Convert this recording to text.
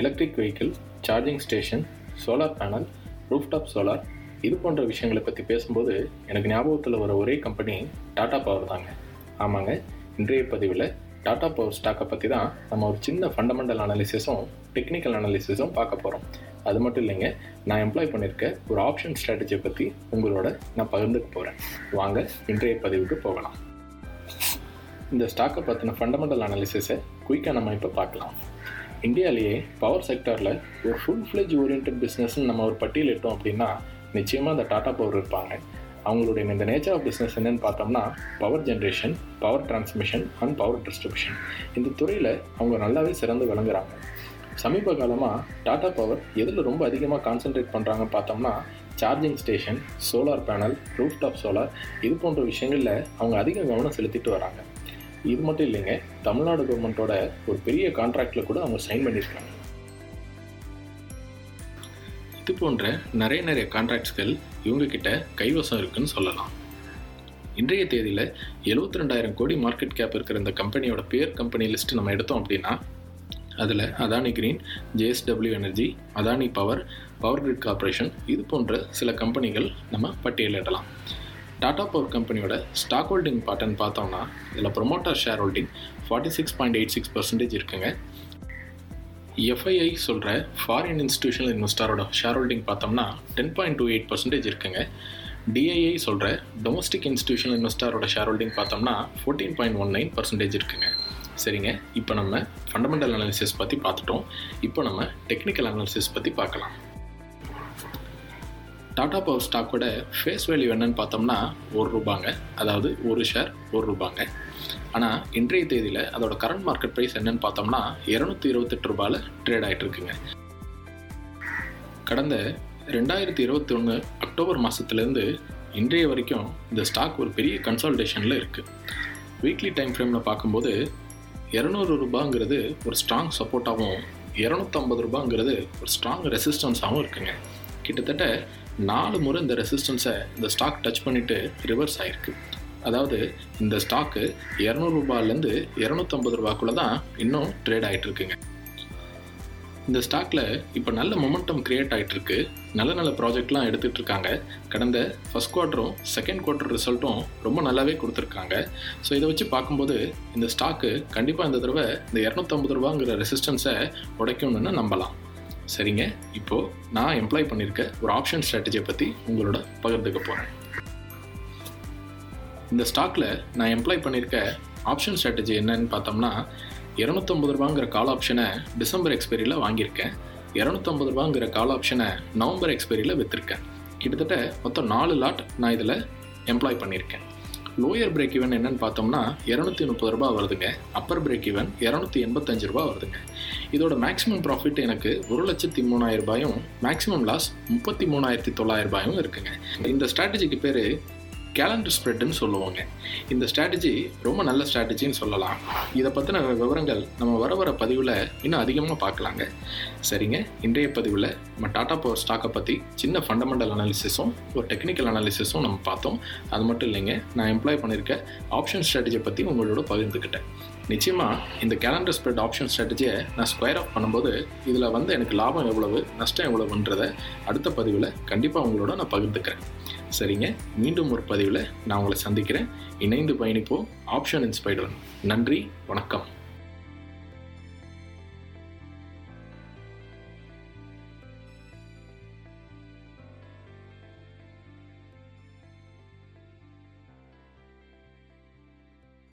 Electric vehicle charging station solar panel rooftop solar இது போன்ற விஷயங்களை பற்றி பேசும்போது எனக்கு ஞாபகத்தில் வர ஒரே கம்பெனி டாடா பவர் தாங்க. ஆமாங்க இன்றைய பதிவில் டாடா பவர் ஸ்டாக்கை பற்றி தான் நம்ம ஒரு சின்ன ஃபண்டமெண்டல் அனாலிசிஸும் டெக்னிக்கல் அனாலிசிஸும் பார்க்க போகிறோம் அது மட்டும் இல்லைங்க நான் எம்ப்ளாய் பண்ணியிருக்க ஒரு ஆப்ஷன் ஸ்ட்ராட்டஜியை பற்றி உங்களோட நான் பகிர்ந்துக்க போகிறேன் வாங்க இன்றைய பதிவுக்கு போகலாம். இந்த ஸ்டாக்கை பற்றின ஃபண்டமெண்டல் அனாலிசிஸை குயிக்காக நம்ம இப்போ பார்க்கலாம். இந்தியாவிலேயே பவர் செக்டரில் ஒரு ஃபுல் ஃப்ளெஜ் ஓரியன்ட் பிஸ்னஸ்ன்னு நம்ம ஒரு பட்டியலிட்டோம் அப்படின்னா நிச்சயமாக அந்த டாடா பவர் இருப்பாங்க. அவங்களுடைய இந்த நேச்சர் ஆஃப் பிஸ்னஸ் என்னென்னு பார்த்தோம்னா power generation power transmission and power distribution இந்த துறையில் அவங்க நல்லாவே சிறந்து விளங்குறாங்க. சமீப காலமாக டாடா பவர் எதில் ரொம்ப அதிகமாக கான்சென்ட்ரேட் பண்ணுறாங்க பார்த்தோம்னா charging station solar panel rooftop solar இது போன்ற விஷயங்களில் அவங்க அதிக கவனம் செலுத்திட்டு வராங்க. இது மட்டும் இல்லைங்க தமிழ்நாடு கவர்மெண்ட்டோட ஒரு பெரிய கான்ட்ராக்டில் கூட அவங்க சைன் பண்ணியிருக்காங்க. இது போன்ற நிறைய நிறைய கான்ட்ராக்ட்ஸ்கள் இவங்கக்கிட்ட கைவசம் இருக்குன்னு சொல்லலாம். இன்றைய தேதியில் எழுபத்தி ரெண்டாயிரம் கோடி மார்க்கெட் கேப் இருக்கிற இந்த கம்பெனியோட பேர் கம்பெனி லிஸ்ட் நம்ம எடுத்தோம் அப்படின்னா அதில் Adani green JSW energy Adani power power grid corporation இது போன்ற சில கம்பெனிகள் நம்ம பட்டியலிடலாம். டாடா பவர் கம்பெனியோட ஸ்டாக் ஹோல்டிங் பார்ட்டன் பார்த்தோம்னா இதில் promoter share holding forty six point eight six percentage இருக்குங்க எஃப்ஐஐ சொல்கிற ஃபாரின் இன்ஸ்டியூஷனல் இன்வெஸ்டரோட ஷேர் ஹோல்டிங் பார்த்தோம்னா ten point two eight percentage இருக்குங்க. டிஐஐ சொல்கிற டொமஸ்டிக் இன்ஸ்டியூஷனல் இன்வெஸ்டரோட ஷேர் ஹோல்டிங் பார்த்தோம்னா fourteen point one nine percentage இருக்குங்க. சரிங்க இப்போ நம்ம ஃபண்டமெண்டல் அனாலிசிஸ் பற்றி பார்த்துட்டோம். இப்போ நம்ம டெக்னிக்கல் அனாலிசிஸ் பற்றி பார்க்கலாம். டாடா பவர் ஸ்டாக்கோட ஃபேஸ் வேல்யூ என்னன்னு பார்த்தோம்னா ஒரு ரூபாங்க. அதாவது ஒரு ஷேர் ஒரு ரூபாங்க. ஆனால் இன்றைய தேதியில் அதோட கரண்ட் மார்க்கெட் ப்ரைஸ் என்னன்னு பார்த்தோம்னா இரநூத்தி இருபத்தெட்டு ரூபாயில் ட்ரேட் ஆகிட்டு இருக்குங்க. கடந்த ரெண்டாயிரத்தி இருபத்தி ஒன்று அக்டோபர் மாதத்துலேருந்து இன்றைய வரைக்கும் இந்த ஸ்டாக் ஒரு பெரிய கன்சால்டேஷனில் இருக்குது வீக்லி டைம் ஃப்ரேமில் பார்க்கும்போது இரநூறு ரூபாங்கிறது ஒரு ஸ்ட்ராங் சப்போர்ட்டாகவும் இரநூத்தம்பது ரூபாங்கிறது ஒரு ஸ்ட்ராங் ரெசிஸ்டன்ஸாகவும் இருக்குங்க. கிட்டத்தட்ட நாலு முறை இந்த ரெசிஸ்டன்ஸை இந்த ஸ்டாக் டச் பண்ணிவிட்டு ரிவர்ஸ் ஆகிருக்கு அதாவது இந்த ஸ்டாக்கு இரநூறுபாலேருந்து இரநூத்தம்பது ரூபாக்குள்ளே தான் இன்னும் ட்ரேட் ஆகிட்டுருக்குங்க இந்த ஸ்டாக்கில் இப்போ நல்ல மொமெண்டம் க்ரியேட் ஆகிட்டுருக்கு நல்ல நல்ல ப்ராஜெக்ட்லாம் எடுத்துகிட்டு இருக்காங்க. கடந்த ஃபஸ்ட் குவார்ட்டரும் செகண்ட் குவார்ட்டர் ரிசல்ட்டும் ரொம்ப நல்லாவே கொடுத்துருக்காங்க. ஸோ இதை வச்சு பார்க்கும்போது இந்த ஸ்டாக்கு கண்டிப்பாக இந்த தடவை இந்த இரநூத்தம்பது ரூபாங்கிற ரெசிஸ்டன்ஸை உடைக்கணும்னு நம்பலாம். சரிங்க. இப்போது நான் எம்ப்ளாய் பண்ணியிருக்க ஒரு ஆப்ஷன் ஸ்ட்ராட்டஜியை பற்றி உங்களோட பகிர்ந்துக்க போகிறேன் இந்த ஸ்டாக்கில் நான் எம்ப்ளாய் பண்ணியிருக்க ஆப்ஷன் ஸ்ட்ராட்டஜி என்னன்னு பார்த்தோம்னா இரநூத்தம்பது ரூபாங்கிற கால் ஆப்ஷனை டிசம்பர் எக்ஸ்பைரியில் வாங்கியிருக்கேன். இரநூத்தம்பது ரூபாங்கிற கால் ஆப்ஷனை நவம்பர் எக்ஸ்பைரியில் விற்றுருக்கேன் கிட்டத்தட்ட மொத்தம் நாலு லாட் நான் இதில் எம்ப்ளாய் பண்ணியிருக்கேன் லோயர் பிரேக் ஈவன் என்னன்னு பார்த்தோம்னா இரநூத்தி முப்பது ரூபா வருதுங்க. அப்பர் பிரேக் ஈவன் இரநூத்தி எண்பத்தஞ்சு ரூபா வருதுங்க. இதோட மேக்ஸிமம் ப்ராஃபிட் எனக்கு ஒரு லட்சத்தி மூணாயிரம் ரூபாயும் மேக்ஸிமம் லாஸ் முப்பத்தி மூணாயிரத்தி தொள்ளாயிரம் ரூபாயும் இருக்குங்க. இந்த ஸ்ட்ராட்டஜிக்கு பேர் கேலண்டர் ஸ்ப்ரெட்டுன்னு சொல்லுவாங்க. இந்த ஸ்ட்ராட்டஜி ரொம்ப நல்ல ஸ்ட்ராட்டஜின்னு சொல்லலாம். இதை பற்றின விவரங்கள் நம்ம வர வர பதிவில் இன்னும் அதிகமாக பார்க்கலாங்க. சரிங்க இன்றைய பதிவில் நம்ம டாடா பவர் ஸ்டாக்கை பற்றி சின்ன ஃபண்டமெண்டல் அனாலிசிஸும் ஒரு டெக்னிக்கல் அனாலிசிஸும் நம்ம பார்த்தோம். அது மட்டும் இல்லைங்க நான் எம்ப்ளாய் பண்ணியிருக்க ஆப்ஷன் ஸ்ட்ராட்டஜியை பற்றி உங்களோட பகிர்ந்துக்கிட்டேன். நிச்சயமாக இந்த கேலண்டர் ஸ்ப்ரெட் ஆப்ஷன் ஸ்ட்ராட்டஜியை நான் ஸ்கொயர் ஆஃப் பண்ணும்போது இதில் வந்து எனக்கு லாபம் எவ்வளவு நஷ்டம் எவ்வளவுன்றதை அடுத்த பதிவில் கண்டிப்பாக உங்களோட நான் பகிர்ந்துக்கிறேன். சரிங்க? மீண்டும் ஒரு பதிவில் நான் உங்களை சந்திக்கிறேன். இணைந்து பயணிப்போம். ஆப்ஷன் இன்ஸ்பைடர் நன்றி வணக்கம்.